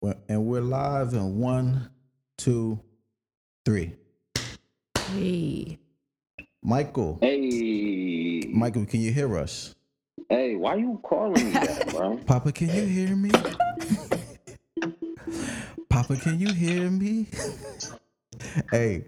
Well, And we're live in one, two, three. Hey. Michael, Hey, Michael, can you hear us? hey, why you calling me that, bro? Papa, can you hear me? Papa, can you hear me? hey,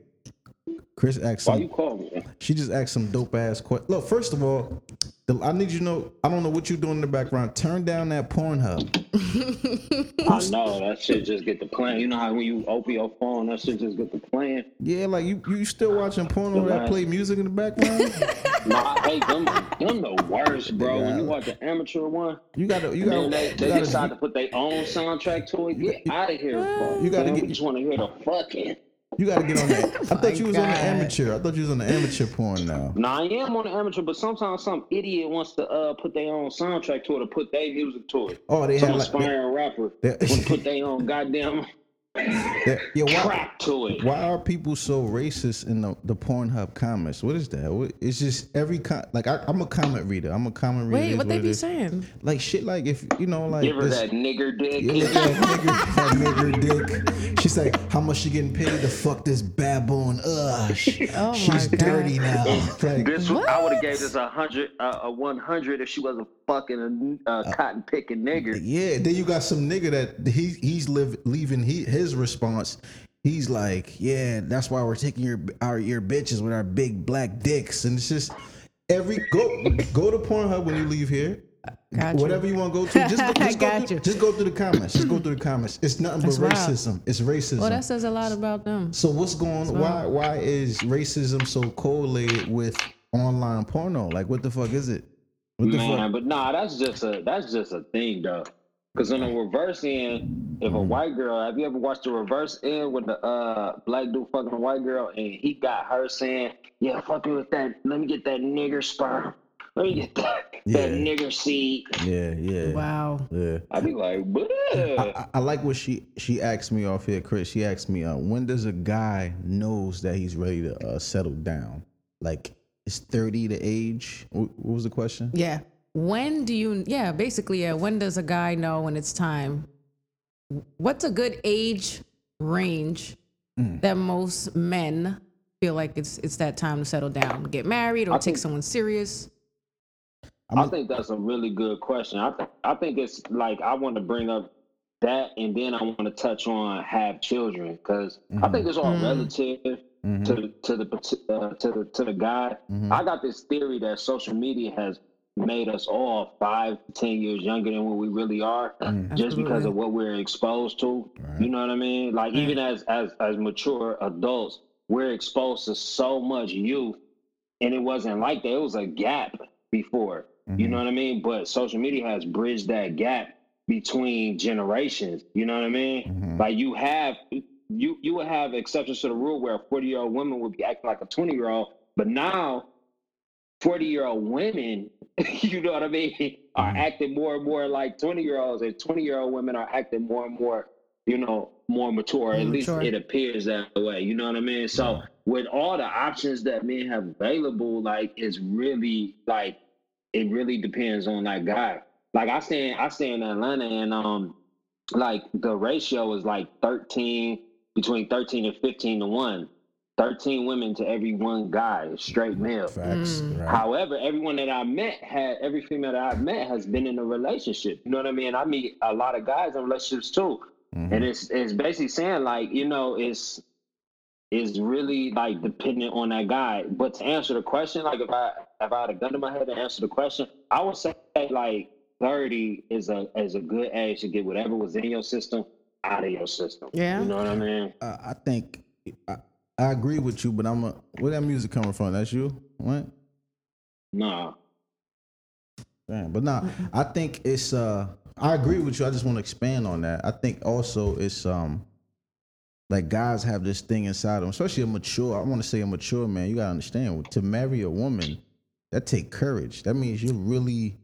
Chris asked Why some, you calling me? she just asked some dope ass questions. Look, first of all, the, I need you to know, I don't know what you're doing in the background. Turn down that Pornhub. I know that shit just get the plan. You know how when you open your phone, that shit just get the plan. Yeah, like you, you still watching porn porno that play music in the background? Nah, I hate them. Them the worst, bro. When you Yeah. watch the amateur one, You gotta, you gotta, they, you they gotta, decide to put their own soundtrack to it. Get out of here, bro. You gotta Man, get- We just want to hear the fucking. You gotta get on that. I thought you was on the amateur. I thought you was on the amateur porn now. Nah, I am on the amateur, but sometimes some idiot wants to uh put their own soundtrack to it or put their music to it. Oh, they Some had like, aspiring rapper they- want to put their own goddamn they- yeah. Why, crap to it. why are people so racist in the the Pornhub comments? What is that? What- It's just every con- like I, I'm a comment reader. I'm a comment reader. Wait, is what they be is. saying? Like shit. Like if you know, like Give her this- that nigger dick. Yeah, that nigger, that nigger dick. She's like, how much she getting paid to fuck this baboon? Ugh, sh- Oh she's my God. dirty now. Like, This was, I would have gave this a hundred, uh, a one hundred if she wasn't fucking a uh, cotton picking nigger. yeah. Then you got some nigga that he he's live leaving he, his response. He's like, yeah, that's why we're taking your our your bitches with our big black dicks, and it's just every go go to Pornhub when you leave here. Got you. Whatever you want to go to, just go, just, go Got through, just go through the comments. Just go through the comments. It's nothing That's but wild. racism. It's racism. Well, that says a lot about them. So what's going? Why why is racism so correlated with online porno? Like what the fuck is it? What the Man, fuck? but nah, that's just a that's just a thing though. Cause on the reverse end, if a Mm-hmm. white girl, have you ever watched the reverse end with the uh black dude fucking a white girl and he got her saying, "Yeah, fuck me with that. Let me get that nigger sperm. Let me get that that nigger seed." Yeah, yeah, Wow. yeah. I'd be like, I, I- I like what she she asked me off here, Chris. She asked me, uh, when does a guy knows that he's ready to uh, settle down? Like, is thirty the age? What, what was the question? Yeah. When do you, yeah, basically, yeah. When does a guy know when it's time? What's a good age range Mm. that most men feel like it's it's that time to settle down, get married, or I take think- someone serious? I think that's a really good question. I th- I think it's like I want to bring up that, and then I want to touch on have children because I think it's all Mm. relative Mhm. to to the uh, to the to the guy. Mhm. I got this theory that social media has made us all five, ten years younger than what we really are, Mm. just because of what we're exposed to. Right. You know what I mean? Like even as as as mature adults, we're exposed to so much youth, and it wasn't like that. It was a gap before. You Mhm. know what I mean? But social media has bridged that gap between generations. You know what I mean? Mhm. Like you have you you would have exceptions to the rule where a 40 year old woman would be acting like a 20 year old, but now 40 year old women, you know what I mean, are Mhm. acting more and more like 20 year olds, and 20 year old women are acting more and more, you know, more mature. At More least it appears that way. You know what I mean? So Yeah. with all the options that men have available, like it's really like it really depends on that guy. Like I stay in, I stay in Atlanta and um like the ratio is like 13 between 13 and 15 to 1. 13 women to every one guy, straight male. Facts. Mm. Right. However, everyone that I met had every female that I've met has been in a relationship. You know what I mean? I meet a lot of guys in relationships too. Mhm. And it's it's basically saying like, you know, it's it's really like dependent on that guy. But to answer the question, like if I if I had a gun to my head to answer the question, I would say like 30 is a is a good age to get whatever was in your system out of your system. Yeah. You know what I mean? Uh, I think I, I agree with you, but I'm a where that music coming from? That's you, what? Nah. Damn, but nah, I think it's uh I agree with you. I just want to expand on that. I think also it's um like guys have this thing inside them, especially a mature, I want to say a mature man, you gotta understand to marry a woman, that take courage. That means you're really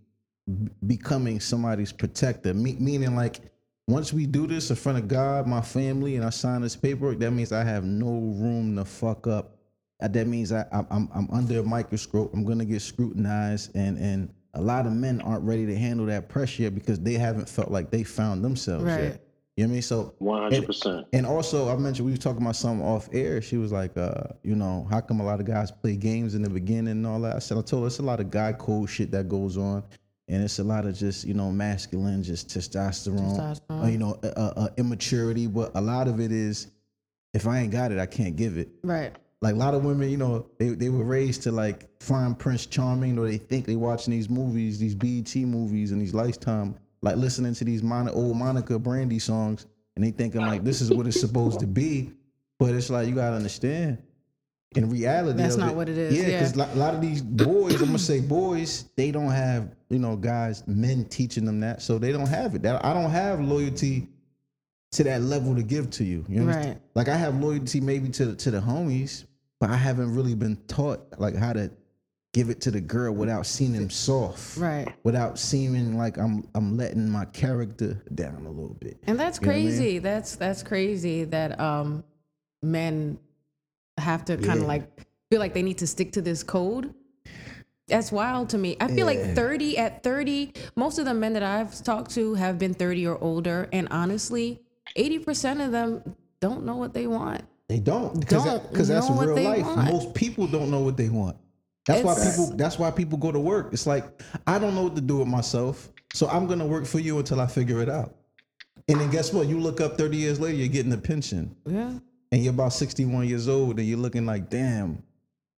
b- becoming somebody's protector. Me- meaning like once we do this in front of God, my family, and I sign this paperwork, that means I have no room to fuck up. Uh, That means I, I'm, I'm I'm under a microscope. I'm gonna get scrutinized, and and a lot of men aren't ready to handle that pressure yet because they haven't felt like they found themselves Right. yet. You know what I mean? So One hundred percent. and also, I mentioned we were talking about something off air. She was like, uh, you know, how come a lot of guys play games in the beginning and all that? I said, I told her it's a lot of guy code shit that goes on, and it's a lot of just, you know, masculine, just testosterone, Testosterone. Uh, you know, uh, uh, uh, immaturity. But a lot of it is, if I ain't got it, I can't give it. Right. Like a lot of women, you know, they, they were raised to like find Prince Charming, or they think they watching these movies, these BET movies, and these Lifetime, like listening to these Mon- old Monica Brandy songs, and they thinking like this is what it's supposed to be. But it's like you gotta understand, in reality, That's not what it is, Yeah, yeah. because a lot of these boys, I'm gonna say boys, they don't have you know guys, men teaching them that, so they don't have it. That I don't have loyalty to that level to give to you. You understand? Right. Like I have loyalty maybe to to the homies, but I haven't really been taught like how to give it to the girl without seeming soft. Right. Without seeming like I'm I'm letting my character down a little bit. And that's You know what I mean? crazy. That's that's crazy that um men have to kind of Yeah. like feel like they need to stick to this code. That's wild to me. I feel like 30 at 30, most of the men that I've talked to have been 30 or older and honestly, 80% of them don't know what they want. They don't because because that's real life. want. Most people don't know what they want. That's why people. That's why people go to work. It's like I don't know what to do with myself, so I'm gonna work for you until I figure it out. And then guess what? You look up 30 years later, you're getting a pension, Yeah. And you're about 61 years old, and you're looking like, damn,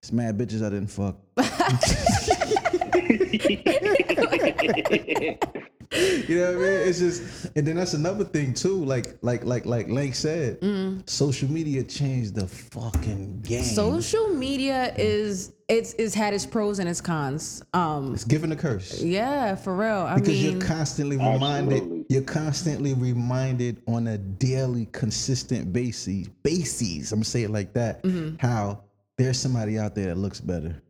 it's mad bitches I didn't fuck. You know what I mean? It's just, and then that's another thing too. Like, like, like, like Lake said, Mm. social media changed the fucking game. Social media is it's it's had its pros and its cons. Um it's given a curse yeah, for real. I because mean you're constantly reminded. Absolutely. You're constantly reminded on a daily, consistent basis. Bases. I'm gonna say it like that. Mm-hmm. How there's somebody out there that looks better.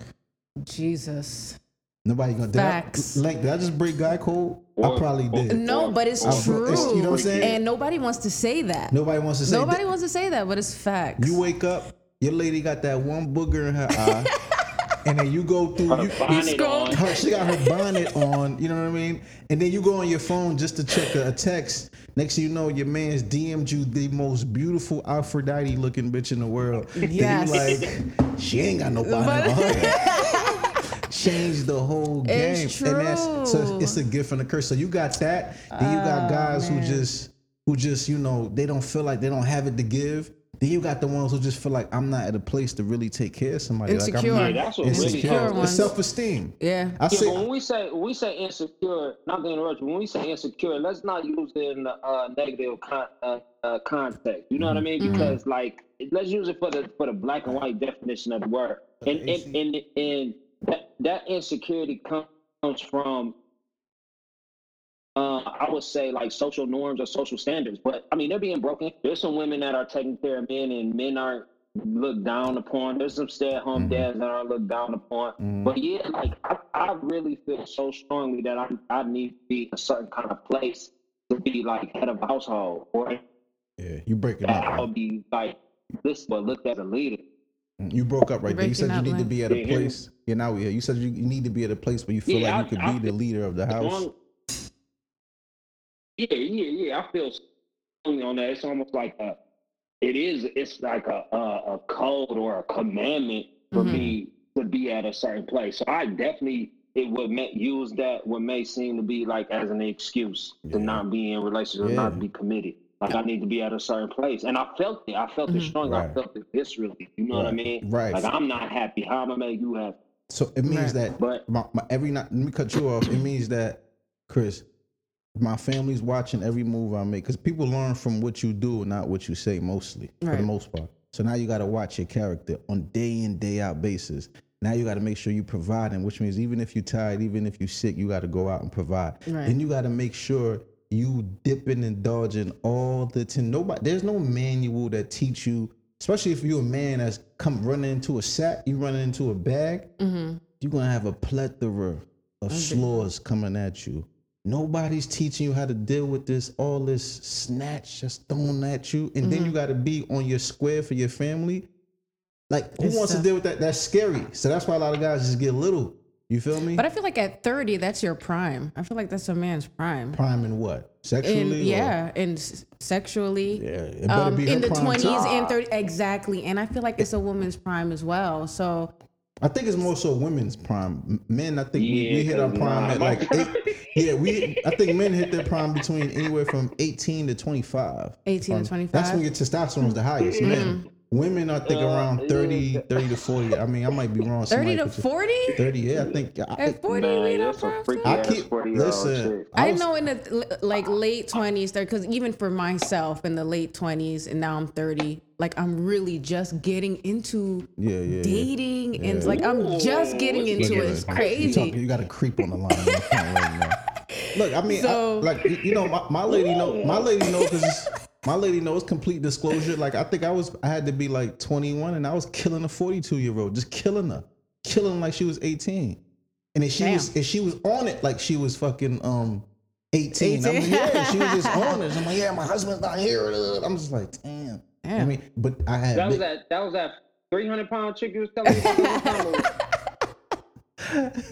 Jesus. Nobody gonna. Did I, Facts. like, did I just break guy code? I probably did. No, but it's uh, I- true. it's- you know what I'm saying? And nobody wants to say that. Nobody wants to say. Nobody that. wants to say that, but it's facts. You wake up, your lady got that one booger in her eye, and then you go through. Her You, bonnet you- on. her- she got her bonnet on. You know what I mean? And then you go on your phone just to check a, a text. Next thing you know, your man's DM'd you the most beautiful Aphrodite looking bitch in the world. Yes. And you like, she ain't got no bonnet on her. Change the whole game, It's and that's so it's a gift and a curse. So you got that, then you got guys who just who just you know they don't feel like they don't have it to give. Then you got the ones who just feel like I'm not at a place to really take care of somebody. Insecure. Like I'm Yeah, that's what insecure. really ones. It's self-esteem. Yeah. I Yeah, say when we say when we say insecure, not to interrupt you. When we say insecure, let's not use it in the uh, negative con- uh, uh, context. You know what I mean? Mm-hmm. Because like, let's use it for the for the black and white definition of the word. And and and, and that that insecurity comes from. Uh, I would say like social norms or social standards, but I mean they're being broken. There's some women that are taking care of men, and men aren't looked down upon. There's some stay-at-home Mhm. dads that are looked down upon. Mhm. But yeah, like I, I really feel so strongly that I I need to be in a certain kind of place to be like head of household, or yeah, you break it up. I'll man. be like this, but looked as a leader. You broke up right there. You said you up, need to be at a Can you hear me? place. Yeah, now we here. You said you, you need to be at a place where you feel Yeah, like you could I be the leader of the house. yeah, yeah, yeah. I feel strongly on that. It's almost like a, it is. It's like a a, a code or a commandment for Mhm. me to be at a certain place. So I definitely it would may, use that what may seem to be like as an excuse Yeah. to not be in relationship, Yeah. not be committed. Like I need to be at a certain place, and I felt it. I felt it Mhm. strongly. I Right. felt it viscerally. You know what I mean? Right. Like I'm not happy. How am I make you happy? So it means Right. that But my, my every night. Let me cut you off. It means that Chris, my family's watching every move I make because people learn from what you do, not what you say. Mostly, for the most part. So now you got to watch your character on day in day out basis. Now you got to make sure you providing, which means even if you're tired, even if you're sick, you got to go out and provide. Right. Then you got to make sure you dipping and dodging all the time. Nobody, there's no manual that teach you. Especially if you're a man that's come running into a sack, you running into a bag Mm-hmm. you're gonna have a plethora of slaws coming at you. Nobody's teaching you how to deal with this, all this snatch just thrown at you, and then you gotta be on your square for your family. Like, who It's wants to deal with that? That's scary. So that's why a lot of guys just get little. You feel me? But I feel like at 30, that's your prime. I feel like that's a man's prime. prime in what? Sexually? And or- yeah, and s- sexually. Yeah, it better Um, be her in the prime, twenties too. and 30 exactly and i feel like it's a woman's prime as well so I think it's more so women's prime. Men, I think we, we hit our 'cause prime at like prime- eight. Yeah, we. I think men hit their prime between anywhere from 18 to 25. 18 to Um, 25 That's when your testosterone is the highest. Men, women, I think Uh, around 30, 30 to 40. I mean, I might be wrong. 30 to 40 30, yeah, I think. I, at 40 Man, we not that's a prime freaky too? I keep 40 listen. I was- know in the like late 20s because even for myself in the late 20s and now I'm 30 like I'm really just getting into Yeah, yeah, yeah. dating and like I'm just getting Ooh, into Look it it's it. You, crazy talk, you got a creep on the line. on the phone right now. Look, I mean, I- like you- you know, my, my lady know, my lady know because my lady knows complete disclosure. Like I think I was, I had to be like 21, and I was killing a 42 year old, just killing her, killing her like she was 18, and if she Damn. was, if she was on it like she was fucking um 18. I'm like, yeah, she was just on it. I'm like, yeah, my husband's not here. I'm just like, damn. I mean, but I had That was big- that. That was that 300 pound chick you was telling me about. the other time.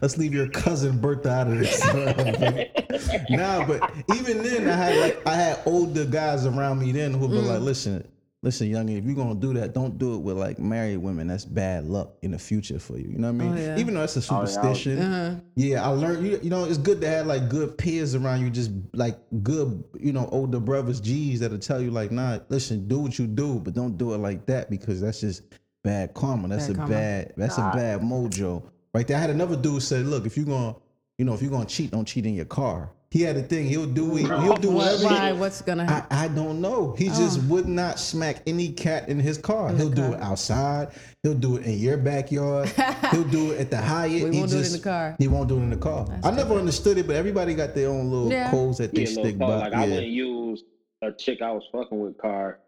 Let's leave your cousin Bertha out of this. nah, but even then, I had like I had older guys around me then who were Mm. like, "Listen, listen, youngin, if you're gonna do that, don't do it with like married women. That's bad luck in the future for you. You know what I mean? Oh, yeah. Even though that's a Oh, yeah, superstition. Uh-huh. Yeah, I learned. You, you know, it's good to have like good peers around you, just like good, you know, older brothers, G's that'll tell you like, nah, listen, do what you do, but don't do it like that because that's just bad karma. That's Bad a karma. bad. That's a bad mojo. Right there, I had another dude say, look, if you're gonna, you know, if you're gonna cheat, don't cheat in your car. He had a thing. He'll do. it- He'll do What, whatever. he- why what's gonna I, happen I don't know. He oh. just would not smack any cat in his car. He'll do it outside. He'll do it in your backyard. He'll do it at the Hyatt. We He won't do it in the car. He won't do it in the car. I never understood it, but everybody got their own little Yeah. codes that they Yeah, little stick code. by. Like I wouldn't use a chick I was fucking with car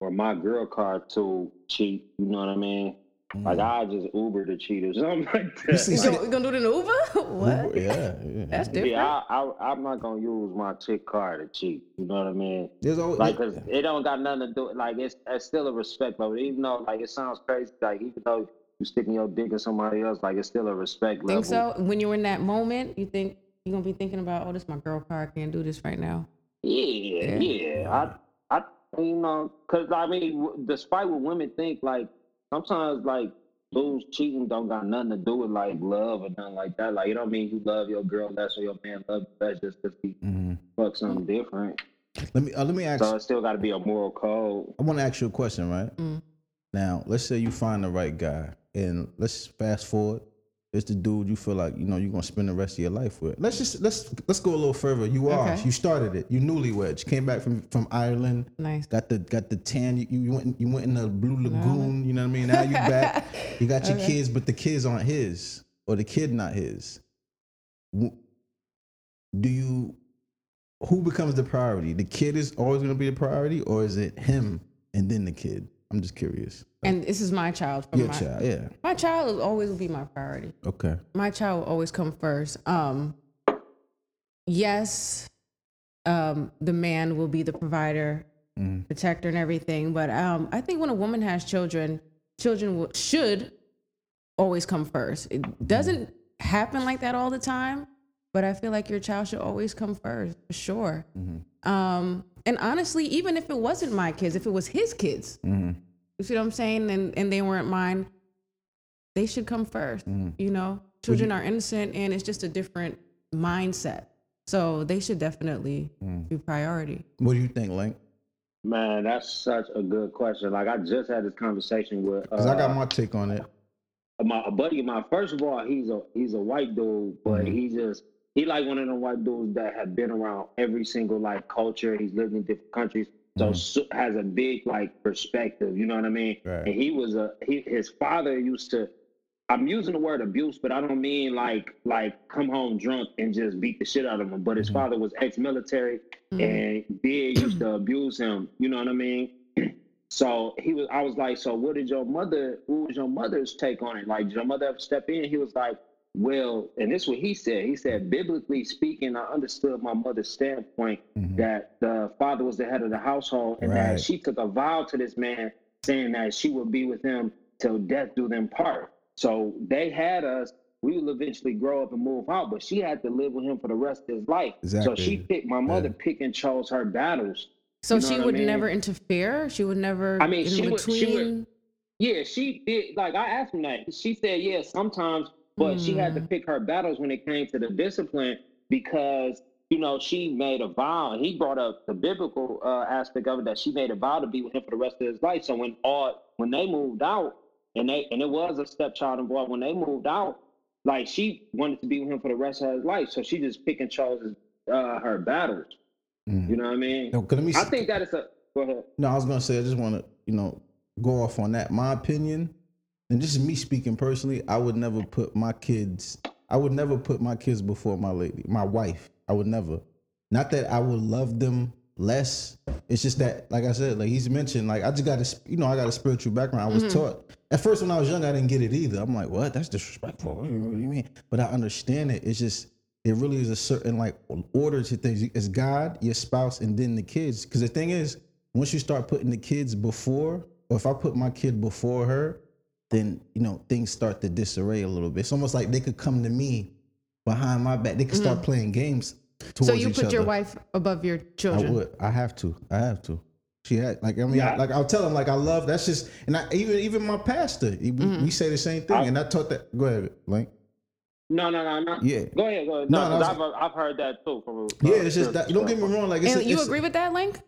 or my girl car to cheat. You know what I mean? Like I just Uber to cheat or something like that. Mm. see, you see- gonna, we gonna do it in Uber what yeah, yeah. that's different Yeah, I, I, I'm not gonna use my tick car to cheat. You know what I mean? There's always, Like, cause it don't got nothing to do. Like, it's, it's still a respect level. Even though, like, it sounds crazy. Like, even though you sticking your dick in somebody else, like, it's still a respect level. think so when you're in that moment you think you're gonna be thinking about oh this is my girl car I can't do this right now Yeah, yeah. I, I, you know, cause I mean, w- despite what women think, like sometimes like dudes cheating don't got nothing to do with like love or nothing like that. Like, you know what I mean? You love your girl less or your man love you less just because he Mhm. fuck something different. Let me uh, let me ask. So it still got to be a moral code. I want to ask you a question, right? Mm. Now, let's say you find the right guy, and let's fast forward. It's the dude you feel like you know you're gonna spend the rest of your life with. Let's just let's let's go a little further. You are Okay. you started it. You newlyweds. You came back from from Ireland. nice Got the got the tan. You, you went you went in the blue lagoon. You know what I mean. Now you back. You got your Okay. kids, but the kids aren't his, or the kid not his. Do you? Who becomes the priority? The kid is always to be the priority, or is it him and then the kid? I'm just curious. and this is my child from Your my, child, yeah. my child will always be my priority Okay. my child will always come first. Um, yes, um, the man will be the provider, Mhm. protector, and everything. But um, I think when a woman has children, children will, should always come first. It doesn't happen like that all the time, but I feel like your child should always come first for sure. Um, and honestly, even if it wasn't my kids, if it was his kids, hmm you see what I'm saying, and and they weren't mine, they should come 1st Mhm. You know, children are innocent, and it's just a different mindset. So they should definitely Mm. be priority. What do you think, Link? Man, that's such a good question. Like I just had this conversation with Because I uh, got my take on it. my a buddy of mine. First of all, he's a he's a white dude, but Mhm. he just he like one of them white dudes that have been around every single like culture. He's lived in different countries, so Mhm. su- has a big like perspective. You know what I mean? Right. And he was a he his father used to. I'm using the word abuse, but I don't mean like like come home drunk and just beat the shit out of him. But his Mhm. father was ex-military, Mhm. and Big used to abuse him. You know what I mean? So he was. I was like, so what did your mother? What was your mother's take on it? Like, did your mother ever step in? He was like, well, and this is what he said. He said, biblically speaking, I understood my mother's standpoint Mhm. that the father was the head of the household, and Right. that she took a vow to this man, saying that she would be with him till death do them part. So they had us we will eventually grow up and move out, but she had to live with him for the rest of his life. Exactly. So she picked my mother Yeah. picked and chose her battles. So You know she what I would mean? never interfere. She would never. I mean, in she would- she would- Yeah, she did. Like I asked him that. She said, yeah, sometimes, but she had to Mm. pick her battles when it came to the discipline because you know she made a vow, and he brought up the biblical uh, aspect of it that she made a vow to be with him for the rest of his life. So when all when they moved out, and they and it was a stepchild involved when they moved out, like she wanted to be with him for the rest of his life. So she just pick and chose uh, her battles. Mhm. You know what I mean? No, 'cause let me I s- think that is a. Go ahead. No, I was gonna say I just want to, you know, go off on that. My opinion, and this is me speaking personally. I would never put my kids. I would never put my kids before my lady, my wife. I would never. Not that I would love them less. It's just that, like I said, like he's mentioned, like I just got a, you know, I got a spiritual background. I was mm-hmm. taught. At first, when I was young, I didn't get it either. I'm like, what? That's disrespectful. What do you mean? But I understand it. It's just it really is a certain like order to things. It's God, your spouse, and then the kids. Because the thing is, once you start putting the kids before, or if I put my kid before her, then you know things start to disarray a little bit. It's almost like they could come to me behind my back. They could start playing games. Towards Mm-hmm. so you each put your wife above your children. I children. would. I have to. I have to. She had like I mean I, like I'll tell them like I love that's just and I even even my pastor he- we, Mm-hmm. we say the same thing I- and I taught that. Go ahead, Link. No, no, no, no. Yeah. Go ahead, go ahead. No, No, no, 'cause I've, I've heard that too. From, Yeah, it's just that. Don't get me wrong. Like it's, and you it's- agree with that, Link?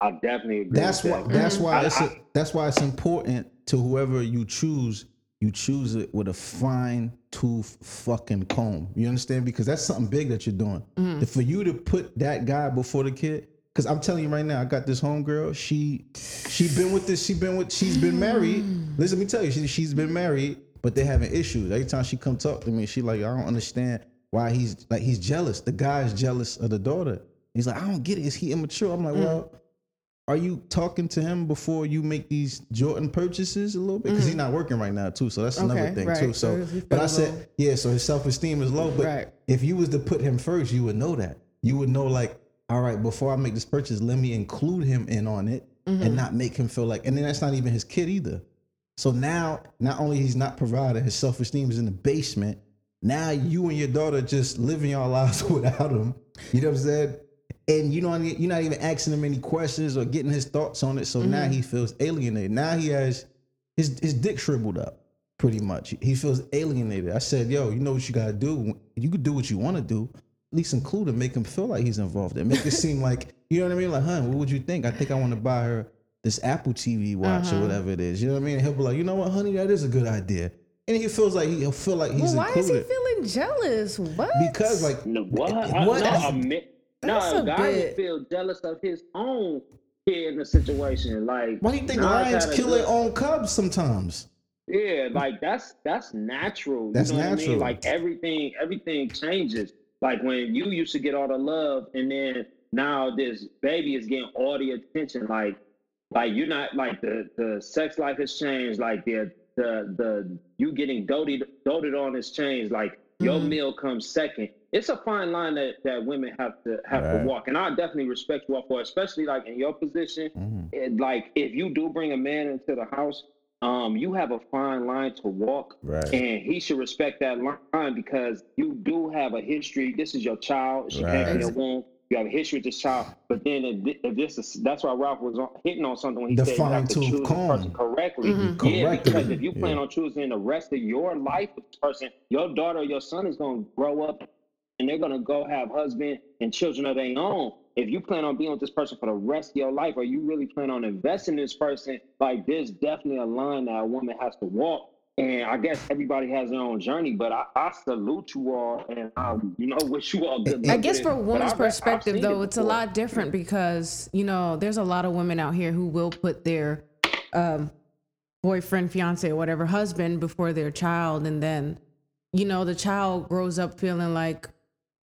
I definitely agree. That's with why. that. That's why. I- It's I- that's why it's important to whoever you choose. You choose it with a fine tooth fucking comb. You understand? Because that's something big that you're doing. Mm-hmm. If For you to put that guy before the kid. Because I'm telling you right now, I got this homegirl. She, she been with this. She been with. She's been married. Mm. Listen, let me tell you, she, she's been married, but they having issues. Every time she come talk to me, she like, I don't understand why he's like he's jealous. The guy's jealous of the daughter. He's like, I don't get it. Is he immature? I'm like, mm. well, are you talking to him before you make these Jordan purchases a little bit? Because he's not working right now too, so that's another thing right. too. So So, but I feels said, low. yeah. So his self esteem is low. But Right. if you was to put him first, you would know that. You would know like, all right, before I make this purchase, let me include him in on it Mm-hmm. and not make him feel like. And then that's not even his kid either. So now, not only he's not provided, his self esteem is in the basement. Now you and your daughter just living your lives without him. You know what I'm saying? And you know you're not even asking him any questions or getting his thoughts on it. So now mm-hmm. he feels alienated. Now he has his his dick shriveled up, pretty much. He feels alienated. I said, yo, you know what you gotta do? You could do what you want to do. At least include him, make him feel like he's involved. And make it seem like, you know what I mean? Like, hun, what would you think? I think I want to buy her this Apple TV watch or uh-huh. whatever it is. You know what I mean? And he'll be like, you know what, honey, that is a good idea. And he feels like he, he'll feel like he's Well, why is he feeling jealous? What? because like No, what? What? No, a mi- That's no, a a guy bit- would feel jealous of his own kid in the situation. Like, why do you think lions kill their own cubs sometimes? Yeah, like that's that's natural. That's you know What I natural. mean? Like everything, everything changes. Like when you used to get all the love, and then now this baby is getting all the attention. Like, like you're not like the the sex life has changed. Like the the the you getting doted doted on has changed. Like your Mhm. meal comes second. It's a fine line that that women have to have Right. to walk, and I definitely respect you all for, especially like in your position Mhm. it, like if you do bring a man into the house, um, you have a fine line to walk, Right. and he should respect that line because you do have a history. This is your child. She came from Right. your womb. You have a history with this child. But then if, if this is that's why Ralph was on, hitting on something when he The said you have to fine-tooth choose the person correctly. Mhm. Yeah, Correctly. because if you plan Yeah. on choosing the rest of your life with this person, your daughter or your son is going to grow up and they're gonna go have husband and children of their own. If you plan on being with this person for the rest of your life, or you really plan on investing in this person, like there's definitely a line that a woman has to walk. And I guess everybody has their own journey, but I, I salute you all, and I, you know, wish you all good. I guess with for a woman's I've- I've perspective, though, it it's a lot different because you know there's a lot of women out here who will put their um, boyfriend, fiance, or whatever husband before their child, and then you know the child grows up feeling like,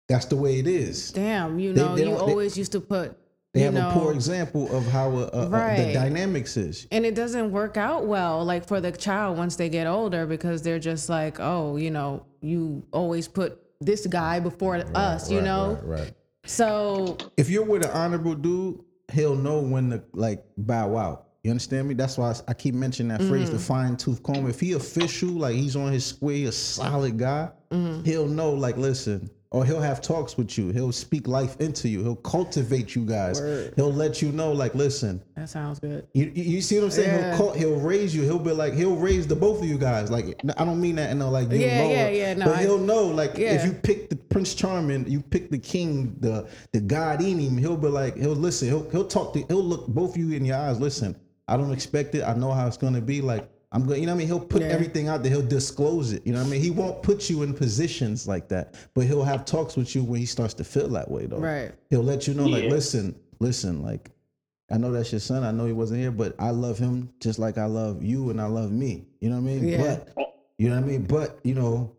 That's the way it is. damn, you know, they you don't- they- always used to put, They have know, a poor example of how uh, uh, the dynamics is. and it doesn't work out well like for the child once they get older because they're just like oh you know you always put this guy before us you Right, know right, right. so If you're with an honorable dude, he'll know when to like bow out. You understand me? That's why I, keep mentioning that phrase, the Mm-hmm. fine tooth comb. If he official, like he's on his square, a solid guy, Mm-hmm. he'll know, like, listen, or he'll have talks with you. He'll speak life into you. He'll cultivate you guys. Word. He'll let you know, like, listen, That sounds good. you, you see what I'm saying? Yeah. He'll call, he'll raise you. He'll be like he'll raise the both of you guys. Like I don't mean that in no like you Yeah, lower, yeah, yeah, no, but I- he'll know like if you pick the Prince Charming, you pick the king, the the God in him. He'll be like he'll listen. He'll he'll talk to he'll look both of you in your eyes. Listen, I don't expect it. I know how it's gonna be. Like I'm going. You know what I mean? He'll put Yeah. everything out there. He'll disclose it. You know what I mean? He won't put you in positions like that, but he'll have talks with you when he starts to feel that way though. Right. He'll let you know like listen, listen, like I know that's your son. I know he wasn't here, but I love him just like I love you and I love me. You know what I mean? Yeah. But you know what I mean? But you know,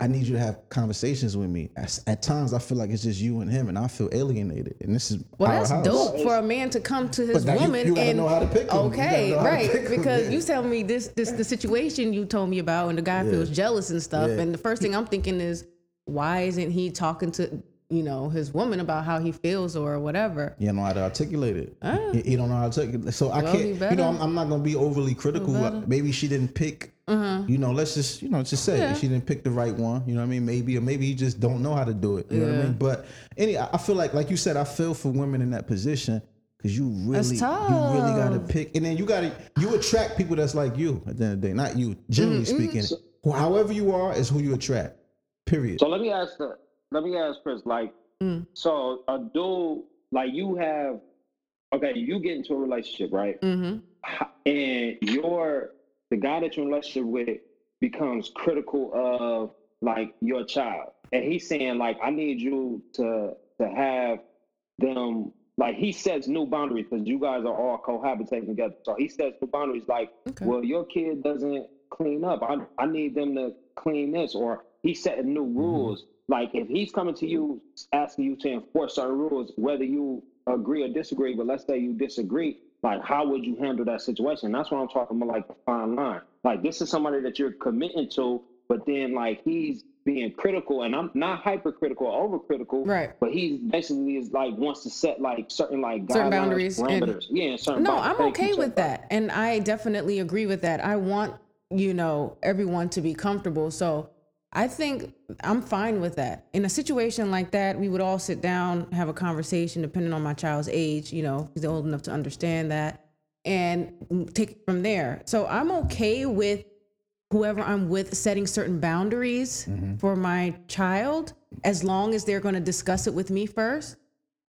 I need you to have conversations with me. At, at times, I feel like it's just you and him, and I feel alienated. And this is Well, that's house. dope for a man to come to his now you- woman you and know how to pick. You okay, gotta know how to right? pick because yeah. you tell me this, this, the situation you told me about, and the guy feels jealous and stuff. Yeah. And the first thing I'm thinking is, why isn't he talking to you know his woman about how he feels or whatever? You know how to articulate it. He, he don't know how to articulate. So I Ah. Well, can't. You know, I'm, I'm not gonna be overly critical. Maybe she didn't pick. You know, let's just you know just say. Yeah. she didn't pick the right one. You know what I mean? Maybe or maybe he just don't know how to do it. You know what I Yeah. mean? But any, I I feel like like you said, I feel for women in that position. Cause you really, you really gotta pick, and then you gotta you attract people that's like you. At the end of the day, not you. Generally Mm-hmm, speaking, Who- however you are is who you attract. Period. So let me ask the let me ask Chris, like, Mm. so a dude like you have, okay, you get into a relationship, right? Mm-hmm. And your the guy that you're in a relationship with becomes critical of like your child, and he's saying like, I need you to to have them like he sets new boundaries because you guys are all cohabitating together. So he sets new boundaries like, Okay. well, your kid doesn't clean up. I I need them to clean this, or he's setting new mm-hmm. rules. Like if he's coming to you asking you to enforce certain rules, whether you agree or disagree, but let's say you disagree, like how would you handle that situation? That's what I'm talking about, like the fine line. Like this is somebody that you're committing to, but then like he's being critical, and I'm not hypercritical or overcritical, Right. But he's basically is like wants to set like certain like Certain boundaries and- parameters. yeah, and certain No, boundaries. I'm okay with that. And I definitely agree with that. I want, you know, everyone to be comfortable. So I think I'm fine with that. In a situation like that, we would all sit down, have a conversation, depending on my child's age, you know, he's old enough to understand that, and take it from there. So I'm okay with whoever I'm with setting certain boundaries for my child as long as they're going to discuss it with me first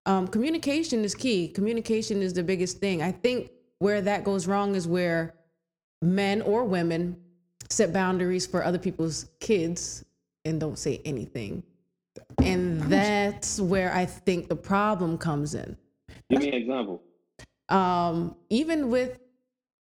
um, communication is key. Communication is the biggest thing. I think where that goes wrong is where men or women set boundaries for other people's kids and don't say anything. And that's where I think the problem comes in. Give me an example. Um, even with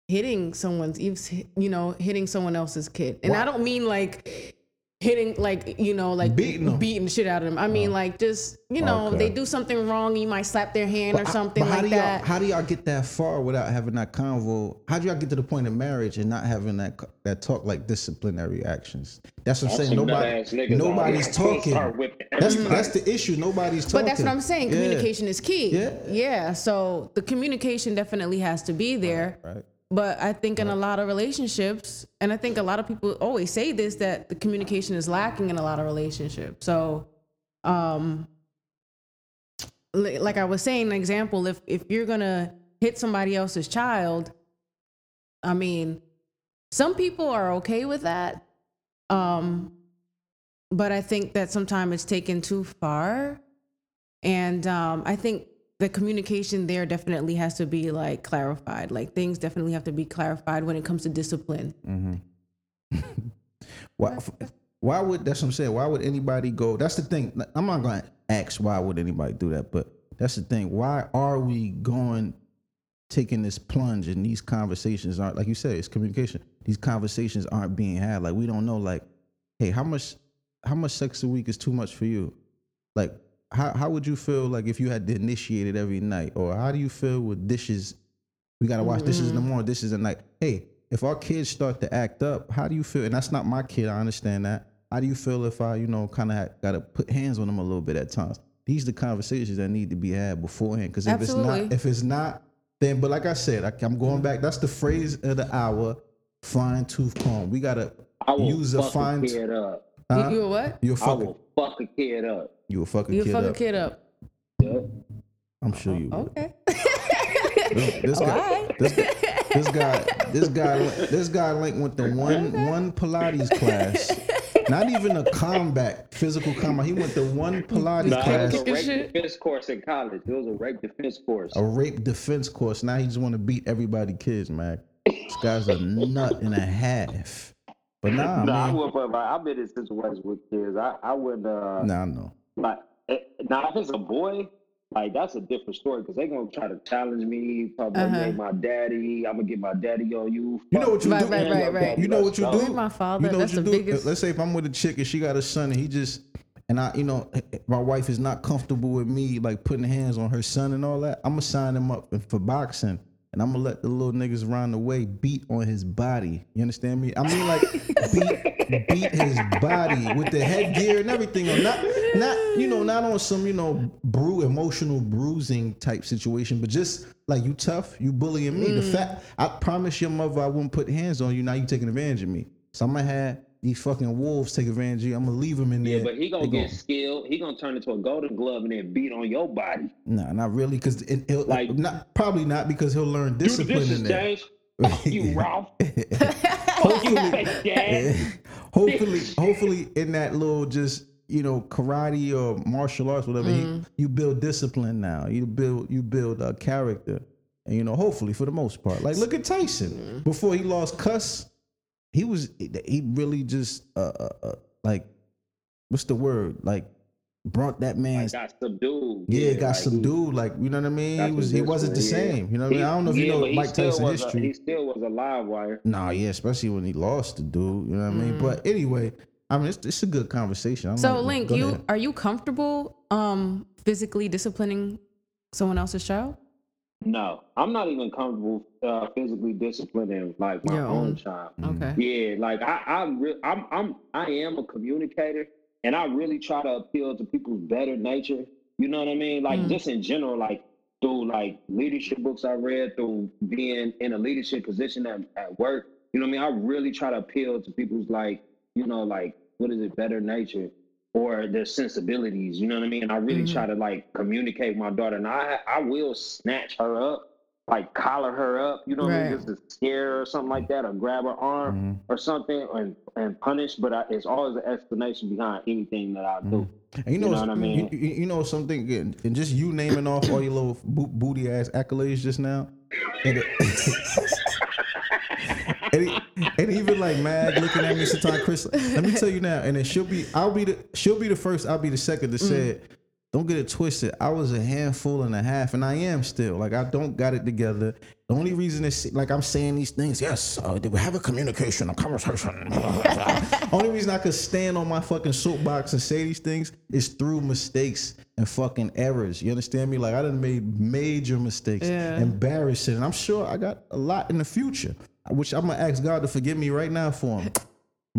hitting someone's, you know, hitting someone else's kid. And I don't mean like hitting, like, you know, like Beating 'em. beating the shit out of them. I mean, oh. like, just, you know, Okay. they do something wrong, you might slap their hand or But I- something but how like do y'all, that. How do y'all get that far without having that convo? How do y'all get to the point of marriage and not having that that talk like disciplinary actions? That's what I'm saying. some Nobody, nut-ass niggas out nobody's talking. That's that's the issue. Nobody's talking. But that's what I'm saying. Yeah. Communication is key. Yeah. Yeah. So the communication definitely has to be there. Right. But I think in a lot of relationships, and I think a lot of people always say this, that the communication is lacking in a lot of relationships. So, um, like I was saying, an example, if if you're gonna hit somebody else's child, I mean, some people are okay with that. Um, but I think that sometimes it's taken too far. And um, I think the communication there definitely has to be like clarified. Like things definitely have to be clarified when it comes to discipline. Mm-hmm. Why, why would that's what I'm saying? Why would anybody go? That's the thing. I'm not going to ask why would anybody do that, but that's the thing. Why are we going taking this plunge and these conversations aren't like you said? It's communication. These conversations aren't being had. Like we don't know. Like, hey, how much how much sex a week is too much for you? Like, how how would you feel like if you had to initiate it every night, or how do you feel with dishes? We gotta wash dishes in the mm. morning, dishes at night. Hey, if our kids start to act up, how do you feel? And that's not my kid. I understand that. How do you feel if I, you know, kind of got to put hands on them a little bit at times? These are the conversations that need to be had beforehand. Because if it's not, if it's not, then, but like I said, I, I'm going back. That's the phrase of the hour: fine tooth comb. We gotta I will use a fuck fine. a kid up. Huh? You, you a what? You a I fuck. will fuck a kid up. You a fucking You kid fuck a up. kid up. Yep. I'm sure you. will. Okay. This, this guy, Alright. this, guy, this guy, this guy, this guy linked with the one one Pilates class. Not even a combat, physical combat. He went to one Pilates Nah, it class, was a rape defense course in college. It was a rape defense course. a rape defense course. Now he just want to beat everybody kids, man. This guy's a nut and a half. But nah, nah, I man. would, but like, I've been in situations with kids. I, I would, uh, Nah, I know. Like, eh, now if it's a boy, like that's a different story because they gonna try to challenge me. Probably Uh-huh. uh my daddy. I'm gonna get my daddy on you. You know what you Right, do? right, right, right. You know what you Let's do? My father, You know that's what you the do? biggest- Let's say if I'm with a chick and she got a son and he just and I, you know, my wife is not comfortable with me like putting hands on her son and all that. I'm gonna sign him up for boxing. And I'm gonna let the little niggas around the way beat on his body. You understand me? I mean, like beat, beat his body with the headgear and everything. Not, not, you know, not on some, you know, brew emotional bruising type situation, but just like you tough, you bullying me. The mm. fact I promise your mother I wouldn't put hands on you. Now you taking advantage of me. So I'm gonna have these fucking wolves take advantage of you. I'm gonna leave them in there. Yeah, but he gonna They get skilled. He gonna turn into a golden glove and then beat on your body. Nah, not really, because he'll Like- not probably not because he'll learn discipline in there. Fuck you, Ralph. Fuck you, fake dad. hopefully, hopefully, in that little just you know karate or martial arts, whatever, he, mm. you build discipline now. You build you build a character, and you know hopefully for the most part. Like look at Tyson mm. before he lost Cus, he was he really just uh, uh, uh like what's the word like brought that man man's. got subdued. yeah, got like, subdued. Like you know what I mean. He was he wasn't the yeah. same. You know what I mean. I don't know if yeah, you know Mike still Tyson was a- history. he still was a live wire. Nah, yeah, especially when he lost the dude. You know what I mean? But anyway, I mean, it's, it's a good conversation. I'm So, like, Link, you ahead. are you comfortable um physically disciplining someone else's child? No, I'm not even comfortable uh, physically disciplining like my own. child. Okay. Yeah, like I, I'm, re- I'm, I'm, I am a communicator, and I really try to appeal to people's better nature. You know what I mean? Like Mm. just in general, like through like leadership books I read, through being in a leadership position at, at work. You know what I mean? I really try to appeal to people's like, you know, like what is it, better nature or their sensibilities. You know what I mean? And I really Mhm. try to like communicate with my daughter, and I, I will snatch her up. Like collar her up, you know what I mean, just to scare her or something like that, or grab her arm Mhm. or something and, and punish, but I, it's always an explanation behind anything that I do. And you know, You know what I mean? You, you- you know something, good, and just you naming off all your little bo- booty ass accolades just now, and, and, even like Mag looking at me sometimes, Chris. Let me tell you now, and then she'll be, I'll be the, she'll be the first, I'll be the second to say it. Don't get it twisted. I was a handful and a half, and I am still. Like I don't got it together. The only reason is like I'm saying these things. Yes, uh, we have a communication, a conversation. only reason I could stand on my fucking soapbox and say these things is through mistakes and fucking errors. You understand me? Like I done made major mistakes, Yeah. embarrassing, and I'm sure I got a lot in the future, which I'm gonna ask God to forgive me right now for him.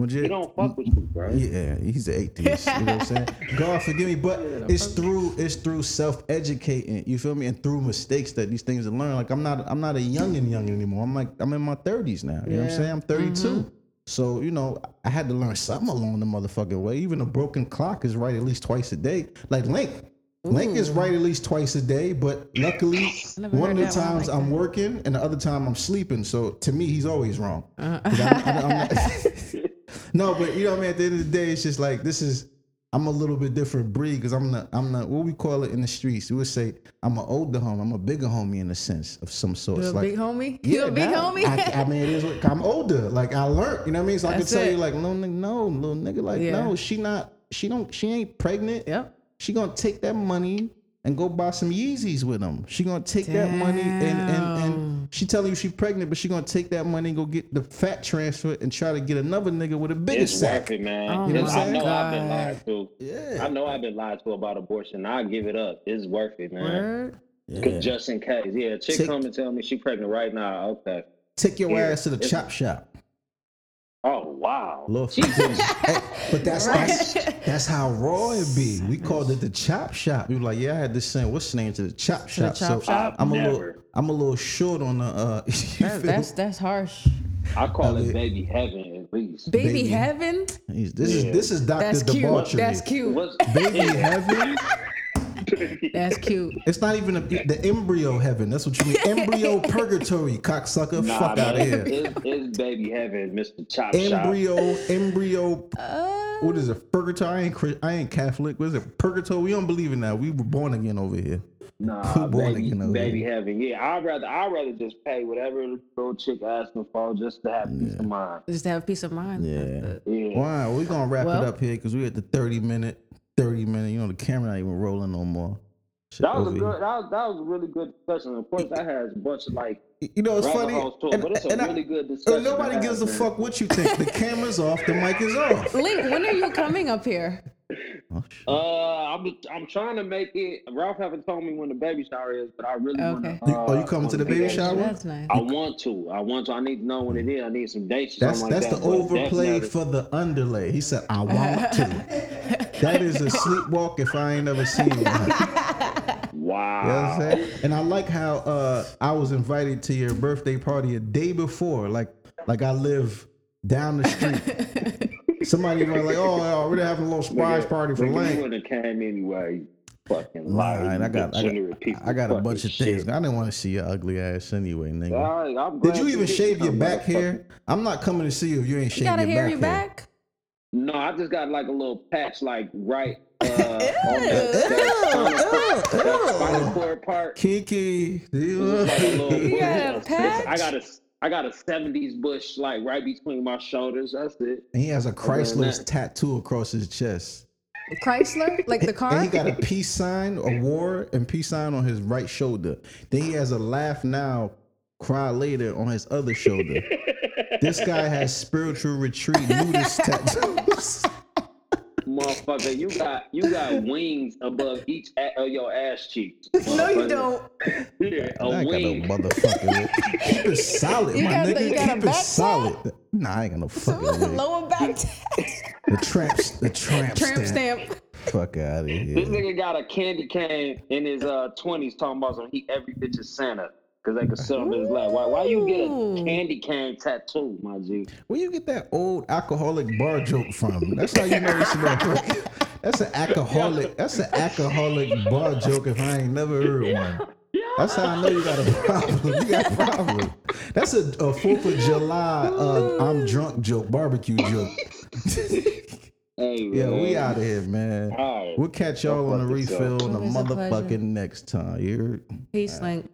He don't fuck with you, bro. Yeah, he's an atheist. You know what I'm saying? God forgive me, but it's through it's through self educating. You feel me? And through mistakes that these things are learned. Like I'm not I'm not a youngin' young anymore. I'm like I'm in my 30s now. You know what I'm saying? I'm 32. Mm-hmm. So you know I had to learn something along the motherfucking way. Even a broken clock is right at least twice a day. Like Link. Link is right at least twice a day, but luckily one of the times like I'm that. working and the other time I'm sleeping. So to me, he's always wrong. Uh, 'Cause I'm- I'm- I'm not- no, but you know what I mean. At the end of the day, it's just like this is. I'm a little bit different breed because I'm not. I'm not. What we call it in the streets, we would say I'm an older homie. I'm a bigger homie in a sense of some sort. you a like big homie? You a big now, homie? I, I mean, it is. what- I'm older. Like I learned. You know what I mean? So I can That's tell you, like, little nigga, no, little nigga, like, Yeah. no, she not. She don't. She ain't pregnant. yep. She gonna take that money and go buy some Yeezys with them. She gonna take that money and and and she telling you she pregnant, but she gonna take that money and go get the fat transfer and try to get another nigga with a bigger It's sack. worth it, man. Oh my 'Cause I know I've been lied to. Yeah. I know I've been lied to about abortion. I give it up. It's worth it, man. Word. 'Cause Yeah. Just in case. Yeah, a chick Take- come and tell me she pregnant right now. Okay. Take your Yeah. ass to the It's- chop shop. Oh wow. Little Jesus. Hey, but that's, that's that's how raw it be. We called it the chop shop. We were like, yeah, I had this saying, what's the name to the chop the shop? chop so shop? I'm a little I'm a little short on the. Uh, That, that's that's harsh. I call it baby heaven at least. Baby, Baby. heaven. He's- this is Yeah. this is Doctor That's cute. Debauchery. That's cute. Baby heaven. That's cute. It's not even a, the embryo heaven. That's what you mean. Embryo purgatory, cocksucker. Nah, Fuck out of here. It's, it's baby heaven, Mr. Chop Shop. Embryo, embryo. Uh, What is it? Purgatory. I ain't Chri- I ain't Catholic. What is it? Purgatory. We don't believe in that. We were born again over here. Nah, Born baby, again over baby here. heaven. Yeah, I'd rather I'd rather just pay whatever the little chick asking for just to have peace of mind. just to have peace of mind. Yeah. Yeah. All right, we're gonna wrap Well- it up here because we're at the 30 minute, 30 minutes. You know, the camera not even rolling no more. Shit That was a good. That was, that was a really good discussion. Of course, that has a bunch of like. You know, it's funny. holes to it, and- but it's a and I- really good and discussion. nobody gives a have, fuck what you think. The camera's off. The mic is off. Link, when are you coming up here? Oh, Uh, I'm I'm trying to make it. Ralph haven't told me when the baby shower is, but I really want to. You- oh, you coming to the baby shower? That's nice. I want to. I want to. I need to know when it is. I need some dates. That's something that's like the that, but overplay for the underlay. He said, "I want to." that is a sleepwalk if I ain't never seen one. You know Wow. what I'm saying? And I like how uh, I was invited to your birthday party a day before. Like like I live down the street. Somebody was like, "Oh, yeah, we're having a little surprise party for nigga, You wouldn't have came anyway. Fucking All liar. I got I got, I got a bunch of shit. things. I didn't want to see your ugly ass anyway, nigga. All right, I'm Did you even did shave your back motherfucker. hair? I'm not coming to see you if you ain't You shaved got a your hairy back hair. back? No, I just got like a little patch, like right uh, on the, that spinal, cord part. Kinky. Was like a You got a patch? I got a I got a '70s bush like right between my shoulders. That's it. And he has a Chrysler's tattoo across his chest. Chrysler? Like the And car? he got a peace sign, a war and peace sign on his right shoulder. Then he has a laugh now, cry later on his other shoulder. this guy has spiritual retreat nudist tattoos. Motherfucker, you got you got wings above each a- of your ass cheeks. no, you don't. Yeah, a I ain't got no motherfucker. Keep it solid, You my got the- nigga. you got a Keep it back solid. Nah, I ain't got no fucking wig. Lower back The tramps, the tramp, tramp stamp. stamp. Fuck out of here. This here. nigga got a candy cane in his uh twenties talking about some he every bitch is Santa. Cause they could sit on his lap. Why why you get a candy cane tattoo, my G? Where you get that old alcoholic bar joke from? That's how you know this shit. That's an alcoholic. That's an alcoholic bar joke. If I ain't never heard one. That's how I know you got a problem. You got a problem. That's a, a Fourth of July uh, I'm drunk joke, barbecue joke. Hey, Yeah, man. we out of here, man. All right. We'll catch y'all on the Fuck yourself. refill the Always a motherfucking next time. You heard? Peace, Link.